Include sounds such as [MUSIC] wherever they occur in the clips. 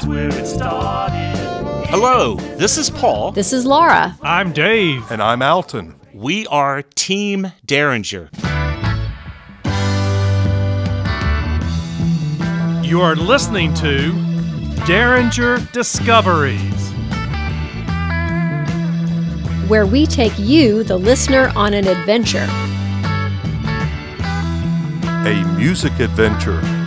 that's where it started. Hello, this is Paul. This is Laura. I'm Dave. And I'm Alton. We are Team Derringer. You are listening to Derringer Discoveries, where we take you, the listener, on an adventure. A music adventure.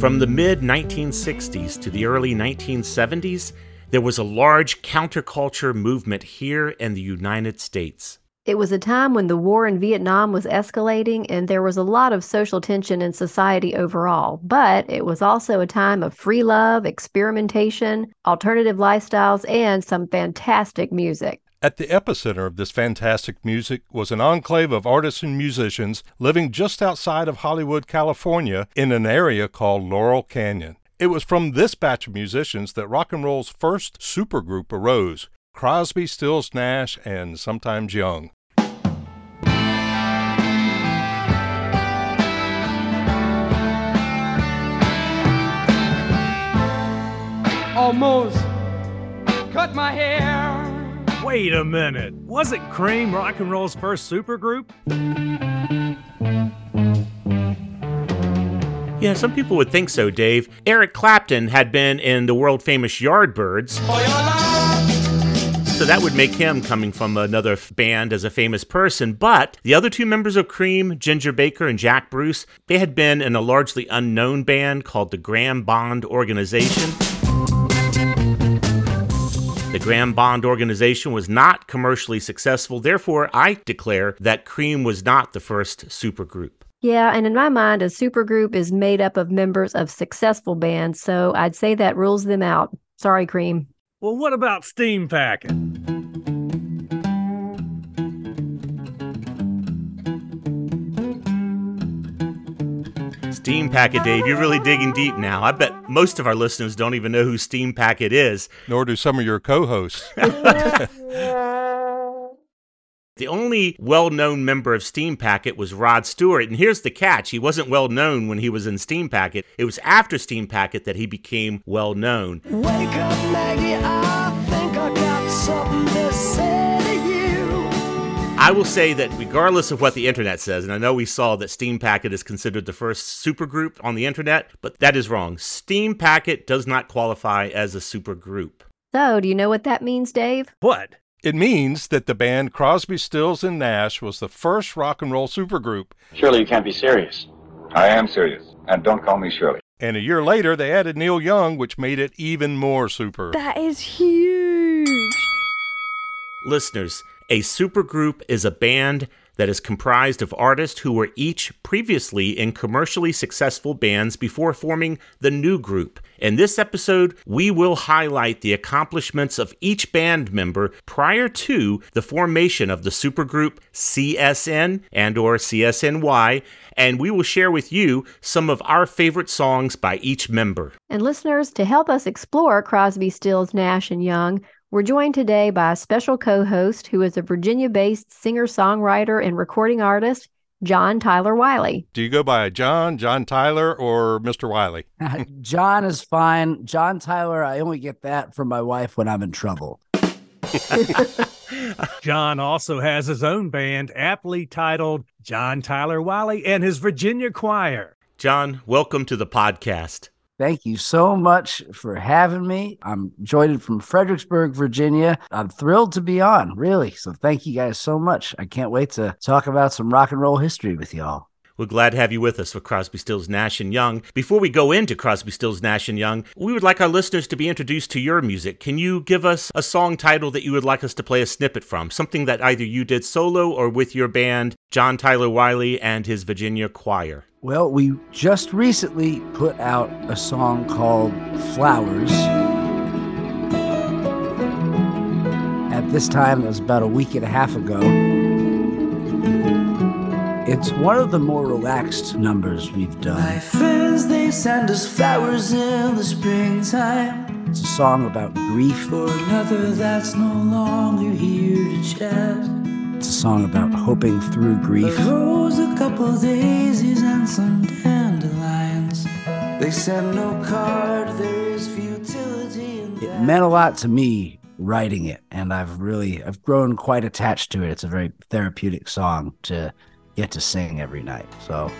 From the mid 1960s to the early 1970s, there was a large counterculture movement here in the United States. It was a time when the war in Vietnam was escalating and there was a lot of social tension in society overall. But it was also a time of free love, experimentation, alternative lifestyles, and some fantastic music. At the epicenter of this fantastic music was an enclave of artists and musicians living just outside of Hollywood, California, in an area called Laurel Canyon. It was from this batch of musicians that rock and roll's first supergroup arose Crosby, Stills, Nash, and sometimes Young. Almost cut my hair. Wait a minute. Wasn't Cream rock and roll's first supergroup? Yeah, some people would think so, Dave. Eric Clapton had been in the world famous Yardbirds. So that would make him coming from another band as a famous person. But the other two members of Cream, Ginger Baker and Jack Bruce, they had been in a largely unknown band called the Graham Bond Organization. The Graham Bond organization was not commercially successful, therefore, I declare that Cream was not the first supergroup. Yeah, and in my mind, a supergroup is made up of members of successful bands, so I'd say that rules them out. Sorry, Cream. Well, what about Steam Packet? Steam Packet, Dave, you're really digging deep now. I bet most of our listeners don't even know who Steam Packet is. Nor do some of your co hosts. [LAUGHS] The only well known member of Steam Packet was Rod Stewart. And here's the catch he wasn't well known when he was in Steam Packet. It was after Steam Packet that he became well known. Wake up, Maggie, I think I I will say that regardless of what the internet says, and I know we saw that Steam Packet is considered the first supergroup on the internet, but that is wrong. Steam Packet does not qualify as a supergroup. So, do you know what that means, Dave? What? It means that the band Crosby, Stills, and Nash was the first rock and roll supergroup. Surely you can't be serious. I am serious, and don't call me Shirley. And a year later, they added Neil Young, which made it even more super. That is huge. Listeners, a supergroup is a band that is comprised of artists who were each previously in commercially successful bands before forming the new group. In this episode, we will highlight the accomplishments of each band member prior to the formation of the supergroup CSN and or CSNY, and we will share with you some of our favorite songs by each member. And listeners, to help us explore Crosby, Stills, Nash and Young, we're joined today by a special co host who is a Virginia based singer songwriter and recording artist, Jon Tyler Wiley. Do you go by John, John Tyler, or Mr. Wiley? [LAUGHS] John is fine. John Tyler, I only get that from my wife when I'm in trouble. [LAUGHS] John also has his own band, aptly titled Jon Tyler Wiley and his Virginia Choir. John, welcome to the podcast. Thank you so much for having me. I'm joined from Fredericksburg, Virginia. I'm thrilled to be on, really. So thank you guys so much. I can't wait to talk about some rock and roll history with y'all. We're glad to have you with us for Crosby, Stills, Nash and Young. Before we go into Crosby, Stills, Nash and Young, we would like our listeners to be introduced to your music. Can you give us a song title that you would like us to play a snippet from? Something that either you did solo or with your band, Jon Tyler Wiley and his Virginia Choir. Well, we just recently put out a song called Flowers. At this time, it was about a week and a half ago. It's one of the more relaxed numbers we've done. My friends, they send us flowers in the springtime. It's a song about grief. For another that's no longer here to chat. Song about hoping through grief. Rose, a couple daisies and some dandelions. They send no card, there is futility It meant a lot to me writing it, and I've really I've grown quite attached to it. It's a very therapeutic song to get to sing every night. So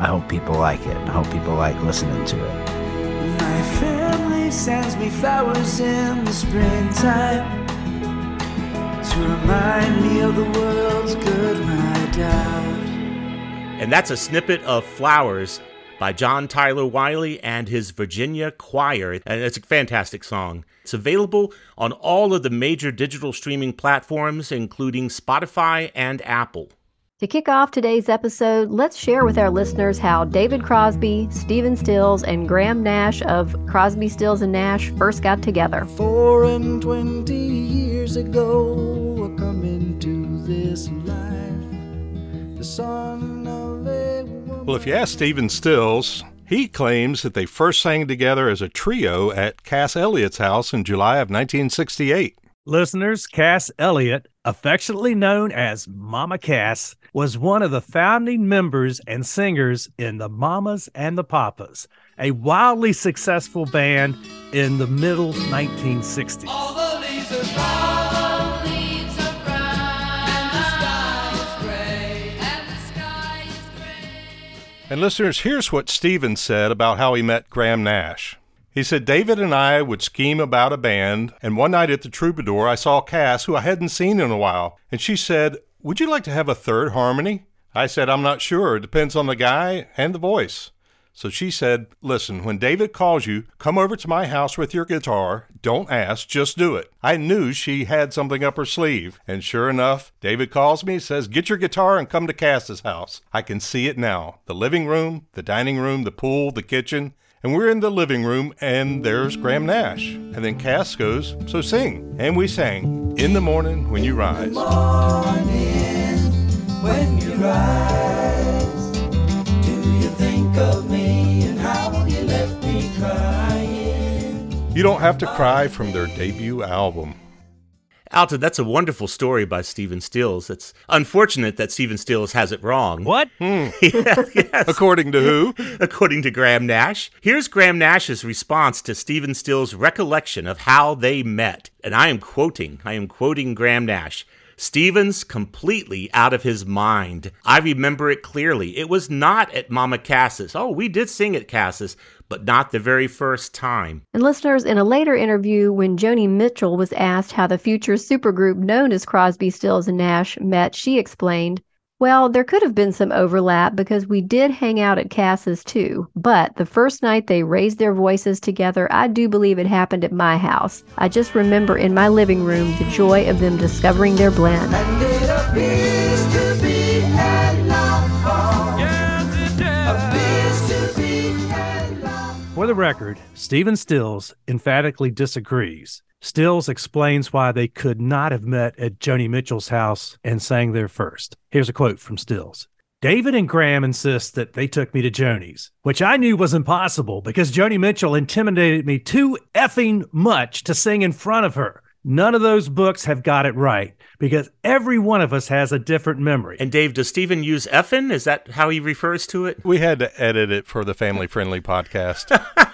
I hope people like it. I hope people like listening to it. My family sends me flowers in the springtime to remind me of the world's good when I doubt. And that's a snippet of Flowers by Jon Tyler Wiley and his Virginia Choir. And it's a fantastic song. It's available on all of the major digital streaming platforms, including Spotify and Apple. To kick off today's episode, let's share with our listeners how David Crosby, Stephen Stills, and Graham Nash of Crosby, Stills, and Nash first got together. Four and twenty years ago, I come into this life. The son of a woman. Well, if you ask Stephen Stills, he claims that they first sang together as a trio at Cass Elliott's house in July of 1968. Listeners, Cass Elliot, affectionately known as Mama Cass, was one of the founding members and singers in the Mamas and the Papas, a wildly successful band in the middle 1960s. And listeners, here's what Stephen said about how he met Graham Nash. He said, David and I would scheme about a band, and one night at the Troubadour, I saw Cass, who I hadn't seen in a while, and she said, Would you like to have a third harmony? I said, I'm not sure. It depends on the guy and the voice. So she said, Listen, when David calls you, come over to my house with your guitar. Don't ask, just do it. I knew she had something up her sleeve. And sure enough, David calls me, says, Get your guitar and come to Cass's house. I can see it now. The living room, the dining room, the pool, the kitchen. And we're in the living room, and there's Graham Nash. And then Cass goes, So sing. And we sang, In the Morning When You Rise. Morning, when you rise, think of me and how you left me crying? You Don't Have to Cry from their debut album. Alton, that's a wonderful story by Stephen Stills. It's unfortunate that Stephen Stills has it wrong. What? [LAUGHS] Hmm. yes. According to who? [LAUGHS] According to Graham Nash. Here's Graham Nash's response to Stephen Stills' recollection of how they met. And I am quoting, I am quoting Graham Nash. Stevens completely out of his mind. I remember it clearly. It was not at Mama Cass's. Oh, we did sing at Cass's, but not the very first time. And listeners, in a later interview, when Joni Mitchell was asked how the future supergroup known as Crosby, Stills, and Nash met, she explained, Well, there could have been some overlap because we did hang out at Cass's too. But the first night they raised their voices together, I do believe it happened at my house. I just remember in my living room the joy of them discovering their blend. For the record, Stephen Stills emphatically disagrees. Stills explains why they could not have met at Joni Mitchell's house and sang there first. Here's a quote from Stills. David and Graham insist that they took me to Joni's, which I knew was impossible because Joni Mitchell intimidated me too effing much to sing in front of her. None of those books have got it right because every one of us has a different memory. And Dave, does Stephen use effin? Is that how he refers to it? We had to edit it for the family friendly podcast. [LAUGHS]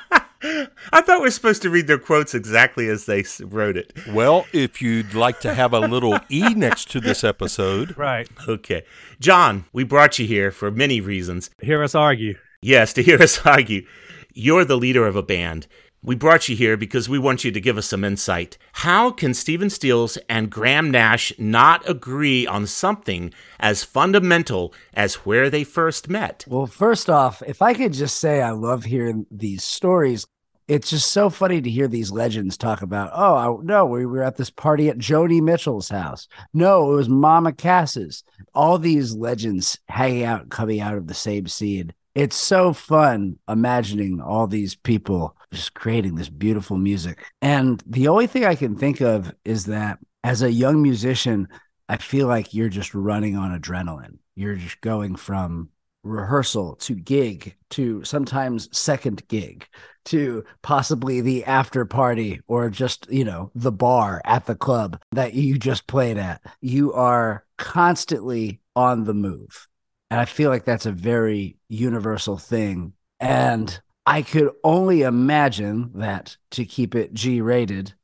I thought we were supposed to read their quotes exactly as they wrote it. well, if you'd like to have a little E next to this episode, right. Okay. John, we brought you here for many reasons. Hear us argue. Yes, to hear [LAUGHS] us argue. You're the leader of a band. We brought you here because we want you to give us some insight. How can Stephen Stills and Graham Nash not agree on something as fundamental as where they first met? Well, first off, if I could just say I love hearing these stories. It's just so funny to hear these legends talk about, oh, I, no, we were at this party at Joni Mitchell's house. No, it was Mama Cass's. All these legends hanging out, coming out of the same seed. It's so fun imagining all these people just creating this beautiful music. And the only thing I can think of is that as a young musician, I feel like you're just running on adrenaline. You're just going from rehearsal to gig to sometimes second gig to possibly the after party or just, you know, the bar at the club that you just played at. You are constantly on the move. And I feel like that's a very universal thing. And I could only imagine that to keep it G rated,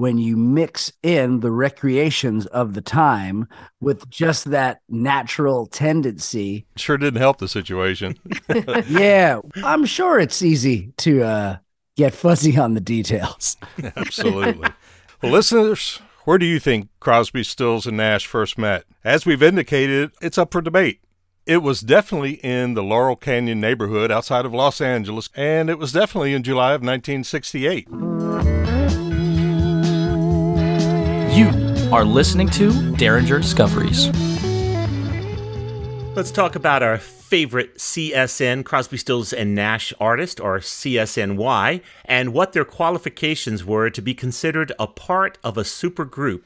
when you mix in the recreations of the time with just that natural tendency. Sure didn't help the situation. [LAUGHS] yeah, I'm sure it's easy to uh, get fuzzy on the details. [LAUGHS] Absolutely. well, listeners, where do you think Crosby, Stills, and Nash first met? As we've indicated, it's up for debate. It was definitely in the Laurel Canyon neighborhood outside of Los Angeles, and it was definitely in July of 1968. Are listening to Derringer Discoveries. Let's talk about our favorite CSN, Crosby, Stills, and Nash artist, or CSNY, and what their qualifications were to be considered a part of a supergroup.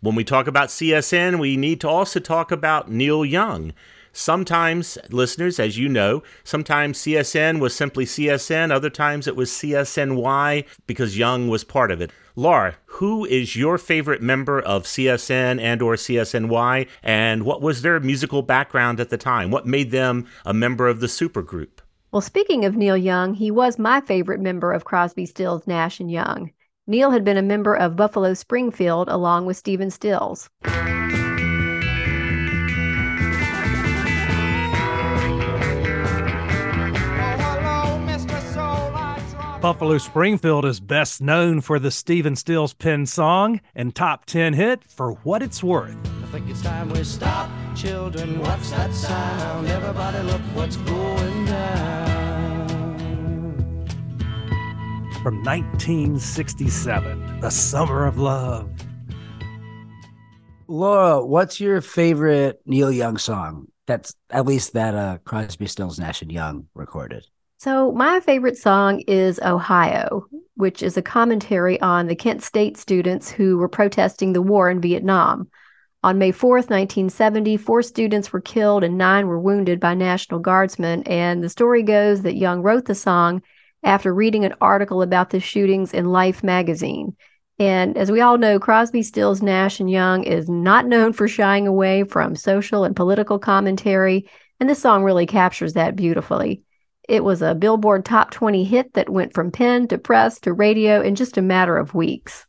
When we talk about CSN, we need to also talk about Neil Young. Sometimes, listeners, as you know, sometimes CSN was simply CSN, other times it was CSNY because Young was part of it. Laura, who is your favorite member of CSN and or CSNY and what was their musical background at the time? What made them a member of the supergroup? Well, speaking of Neil Young, he was my favorite member of Crosby, Stills, Nash and Young. Neil had been a member of Buffalo Springfield along with Stephen Stills. Buffalo Springfield is best known for the Stephen Stills pen song and top 10 hit for what it's worth. I think it's time we stop. Children, what's that sound? Everybody look what's going down. From 1967, The Summer of Love. Laura, what's your favorite Neil Young song? That's at least that uh, Crosby, Stills, Nash and Young recorded. So, my favorite song is Ohio, which is a commentary on the Kent State students who were protesting the war in Vietnam. On May 4th, 1970, four students were killed and nine were wounded by National Guardsmen. And the story goes that Young wrote the song after reading an article about the shootings in Life magazine. And as we all know, Crosby, Stills, Nash, and Young is not known for shying away from social and political commentary, and this song really captures that beautifully. It was a Billboard Top 20 hit that went from pen to press to radio in just a matter of weeks.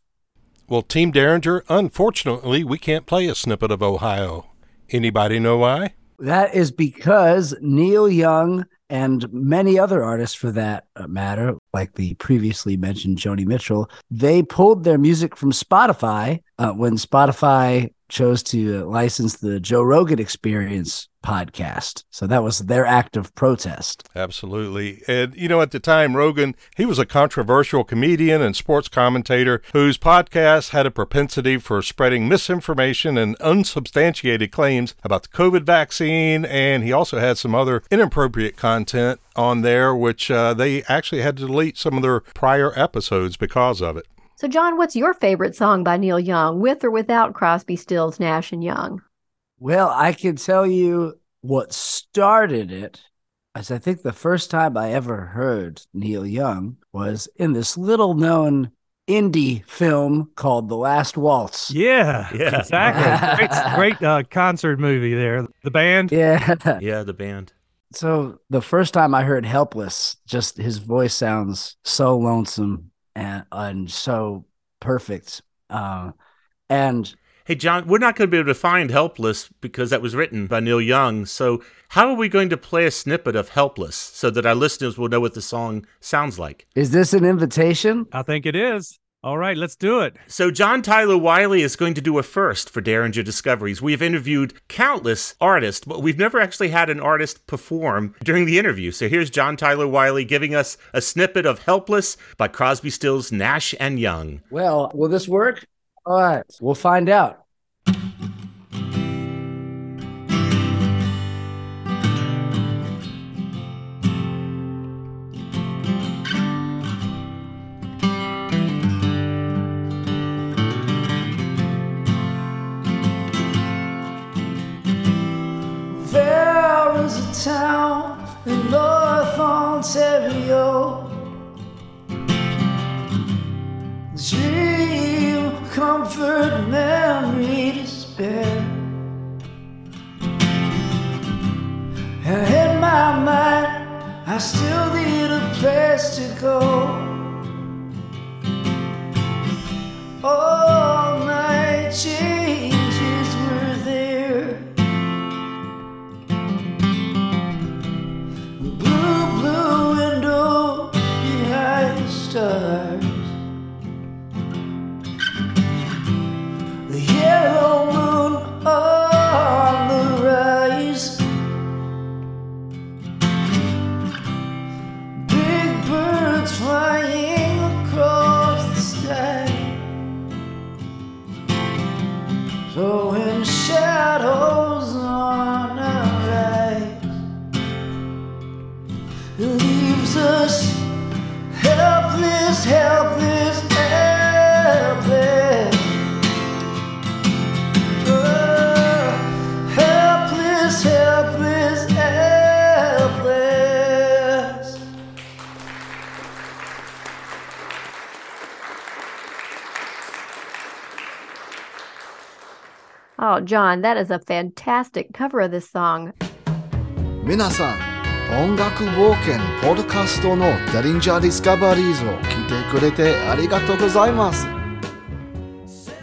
Well, Team Derringer, unfortunately, we can't play a snippet of Ohio. Anybody know why? That is because Neil Young and many other artists for that matter, like the previously mentioned Joni Mitchell, they pulled their music from Spotify uh, when Spotify chose to license the Joe Rogan Experience podcast. So that was their act of protest. Absolutely. And, you know, at the time, Rogan, he was a controversial comedian and sports commentator whose podcast had a propensity for spreading misinformation and unsubstantiated claims about the COVID vaccine. And he also had some other inappropriate content on there, which uh, they actually had to delete some of their prior episodes because of it. So, John, what's your favorite song by Neil Young, with or without Crosby, Stills, Nash, and Young? Well, I can tell you what started it. As I think the first time I ever heard Neil Young was in this little known indie film called The Last Waltz. Yeah, [LAUGHS] Yeah. exactly. great great uh, concert movie there. The band. Yeah. [LAUGHS] Yeah, the band. So the first time I heard Helpless, just his voice sounds so lonesome and and so perfect. Um, and Hey, John, we're not going to be able to find Helpless because that was written by Neil Young. So, how are we going to play a snippet of Helpless so that our listeners will know what the song sounds like? is this an invitation? I think it is. All right, let's do it. So, Jon Tyler Wiley is going to do a first for Derringer Discoveries. We have interviewed countless artists, but we've never actually had an artist perform during the interview. So, here's Jon Tyler Wiley giving us a snippet of Helpless by Crosby, Stills, Nash, and Young. Well, will this work? All right, we'll find out. Ontario. Dream, comfort, memory, despair. And in my mind, I still need a place to go. Oh, John, that is a fantastic cover of this song. 皆さん音楽冒険ポッドキャストのダリンジャーディスカバリーズを聞いてくれてありがとうございます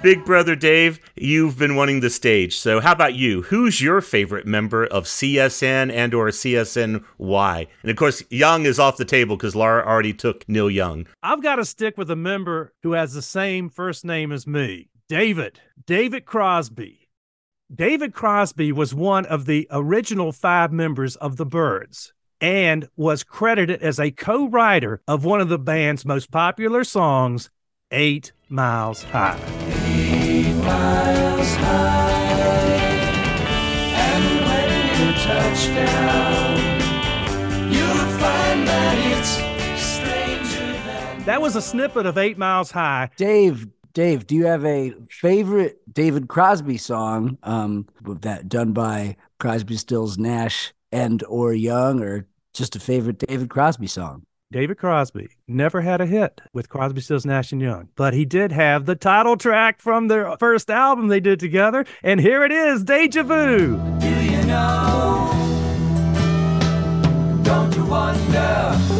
Big brother Dave, you've been wanting the stage. So how about you? Who's your favorite member of CSN and or CSNY? And of course, Young is off the table because Laura already took Neil Young. I've got to stick with a member who has the same first name as me David. David Crosby. David Crosby was one of the original five members of the Byrds and was credited as a co writer of one of the band's most popular songs, Eight Miles High. miles high. And when you touch down, you'll find that it's stranger than. That was a snippet of Eight Miles High. Dave, Dave, do you have a favorite David Crosby song um, that done by Crosby, Stills, Nash, and or Young, or just a favorite David Crosby song? David Crosby never had a hit with Crosby, Stills, Nash and Young, but he did have the title track from their first album they did together, and here it is, Deja Vu. Do you know? Don't you wonder?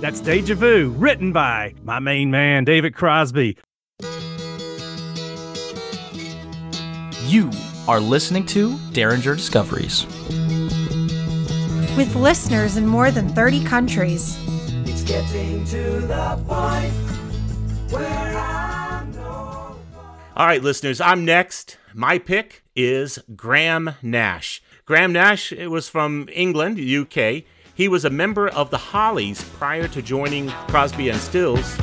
That's Deja Vu, written by my main man, David Crosby. You are listening to Derringer Discoveries. With listeners in more than 30 countries, It's getting to the point where I'm no All right, listeners, I'm next. My pick is Graham Nash. Graham Nash was from England, UK. He was a member of the Hollies prior to joining Crosby and Stills.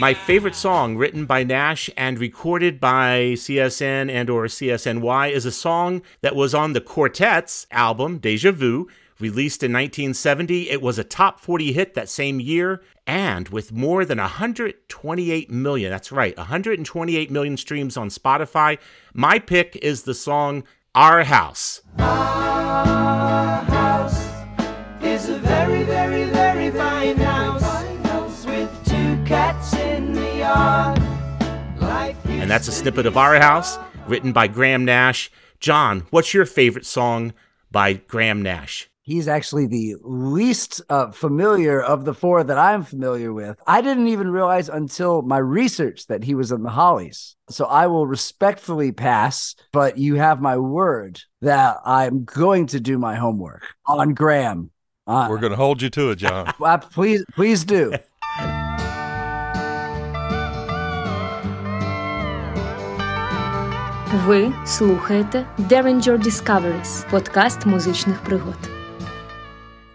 My favorite song written by Nash and recorded by CSN and or CSNY is a song that was on the Quartet's album Deja Vu, released in 1970. It was a top 40 hit that same year and with more than 128 million, that's right, 128 million streams on Spotify. My pick is the song Our House. Our house is a very, very, very fine house with two cats in the yard. And that's a snippet of Our House, written by Graham Nash. John, what's your favorite song by Graham Nash? He's actually the least uh, familiar of the four that I'm familiar with. I didn't even realize until my research that he was in the Hollies. So I will respectfully pass, but you have my word that I'm going to do my homework on Graham. Uh, We're going to hold you to it, John. uh, [LAUGHS] please, please do. [LAUGHS] Ви слухаєте Derringer Discoveries – подкаст музичних пригод.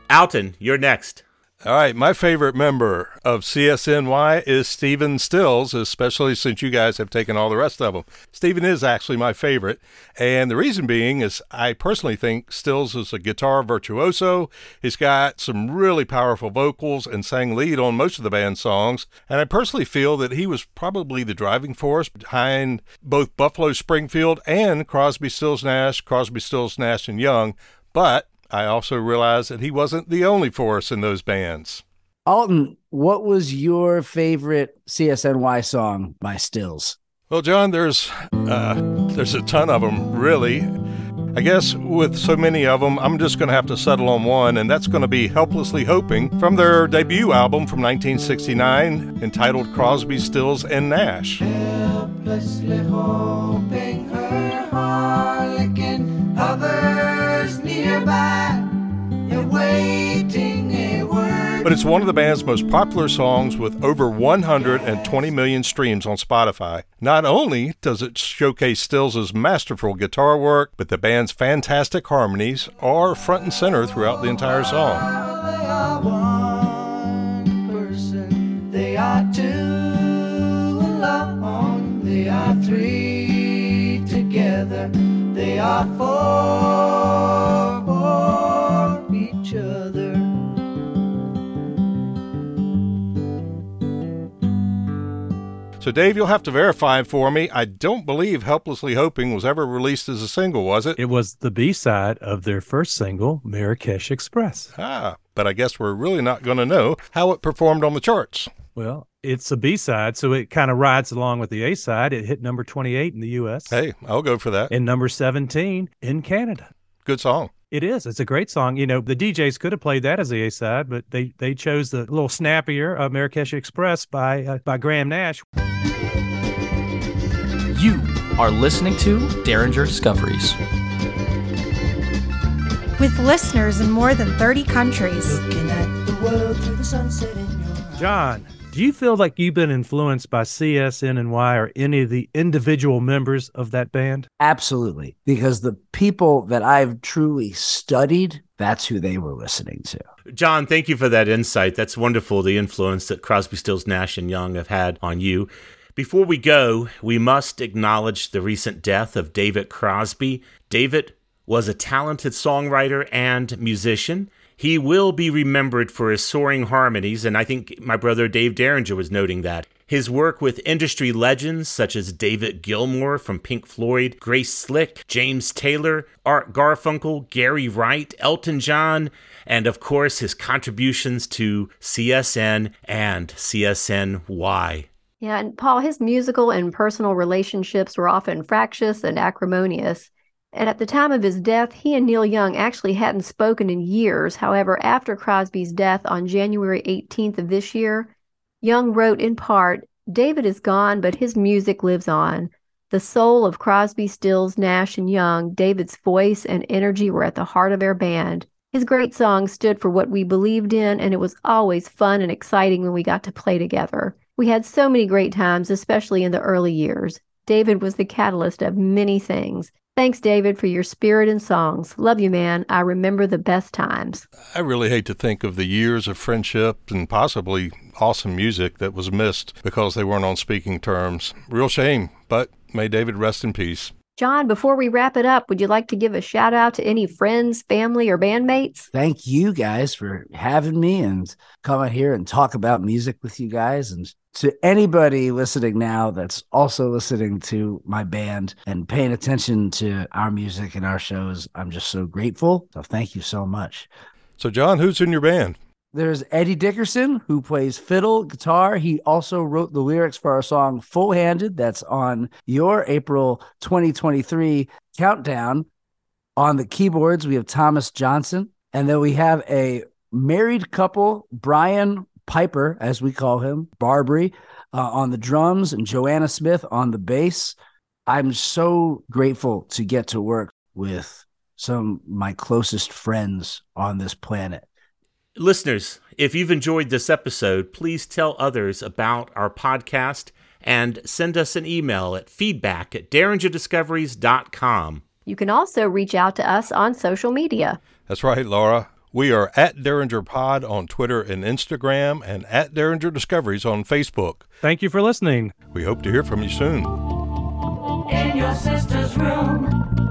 Alton, you're next. All right, my favorite member of CSNY is Stephen Stills, especially since you guys have taken all the rest of them. Stephen is actually my favorite, and the reason being is I personally think Stills is a guitar virtuoso. He's got some really powerful vocals and sang lead on most of the band's songs, and I personally feel that he was probably the driving force behind both Buffalo Springfield and Crosby, Stills, Nash, Crosby, Stills, Nash and Young, but I also realized that he wasn't the only force in those bands. Alton, what was your favorite CSNY song by Stills? Well, John, there's uh, there's a ton of them, really. I guess with so many of them, I'm just going to have to settle on one, and that's going to be Helplessly Hoping from their debut album from 1969 entitled Crosby, Stills, and Nash. Helplessly hoping her harlequin nearby. You're a word. But it's one of the band's most popular songs with over 120 million streams on Spotify. Not only does it showcase Stills' masterful guitar work, but the band's fantastic harmonies are front and center throughout the entire song. They are one person. They are two alone. They are three together. They are four So, Dave, you'll have to verify for me. I don't believe Helplessly Hoping was ever released as a single, was it? It was the B side of their first single, Marrakesh Express. Ah, but I guess we're really not going to know how it performed on the charts. Well, it's a B side, so it kind of rides along with the A side. It hit number 28 in the US Hey, I'll go for that. and number 17 in Canada. Good song. It is. It's a great song. You know, the DJs could have played that as the A side, but they they chose the little snappier uh, Marrakesh Express by uh, by Graham Nash. You are listening to Derringer Discoveries. With listeners in more than 30 countries. Looking at the world through the sunset in your eyes. John, do you feel like you've been influenced by CSN and Y or any of the individual members of that band? Absolutely. Because the people that I've truly studied, that's who they were listening to. John, thank you for that insight. That's wonderful, the influence that Crosby, Stills, Nash, and Young have had on you. Before we go, we must acknowledge the recent death of David Crosby. David was a talented songwriter and musician. He will be remembered for his soaring harmonies, and I think my brother Dave Derringer was noting that. His work with industry legends such as David Gilmour from Pink Floyd, Grace Slick, James Taylor, Art Garfunkel, Gary Wright, Elton John, and of course his contributions to CSN and CSNY. Yeah, and Paul, his musical and personal relationships were often fractious and acrimonious. And at the time of his death, he and Neil Young actually hadn't spoken in years. However, after Crosby's death on January 18th of this year, Young wrote in part David is gone, but his music lives on. The soul of Crosby, Stills, Nash, and Young, David's voice and energy were at the heart of our band. His great songs stood for what we believed in, and it was always fun and exciting when we got to play together. We had so many great times, especially in the early years. David was the catalyst of many things. Thanks, David, for your spirit and songs. Love you, man. I remember the best times. I really hate to think of the years of friendship and possibly awesome music that was missed because they weren't on speaking terms. Real shame, but may David rest in peace. John, before we wrap it up, would you like to give a shout out to any friends, family, or bandmates? Thank you guys for having me and coming here and talk about music with you guys. And to anybody listening now that's also listening to my band and paying attention to our music and our shows, I'm just so grateful. So thank you so much. So, John, who's in your band? There's Eddie Dickerson, who plays fiddle, guitar. He also wrote the lyrics for our song Full Handed, that's on your April 2023 countdown. On the keyboards, we have Thomas Johnson. And then we have a married couple, Brian Piper, as we call him, Barbary, uh, on the drums, and Joanna Smith on the bass. I'm so grateful to get to work with some of my closest friends on this planet. Listeners, if you've enjoyed this episode, please tell others about our podcast and send us an email at feedback at derringerdiscoveries.com. You can also reach out to us on social media. That's right, Laura. We are at Derringer Pod on Twitter and Instagram and at Derringer Discoveries on Facebook. Thank you for listening. We hope to hear from you soon. in your sister's room.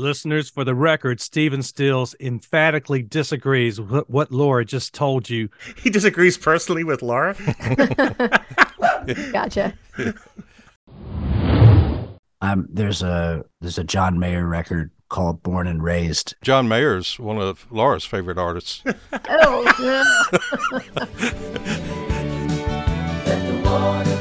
Listeners, for the record, Stephen Stills emphatically disagrees with what Laura just told you. He disagrees personally with Laura. [LAUGHS] Gotcha. Um, there's a there's a John Mayer record called Born and Raised. John Mayer's one of Laura's favorite artists. [LAUGHS] Oh, Let [LAUGHS] the water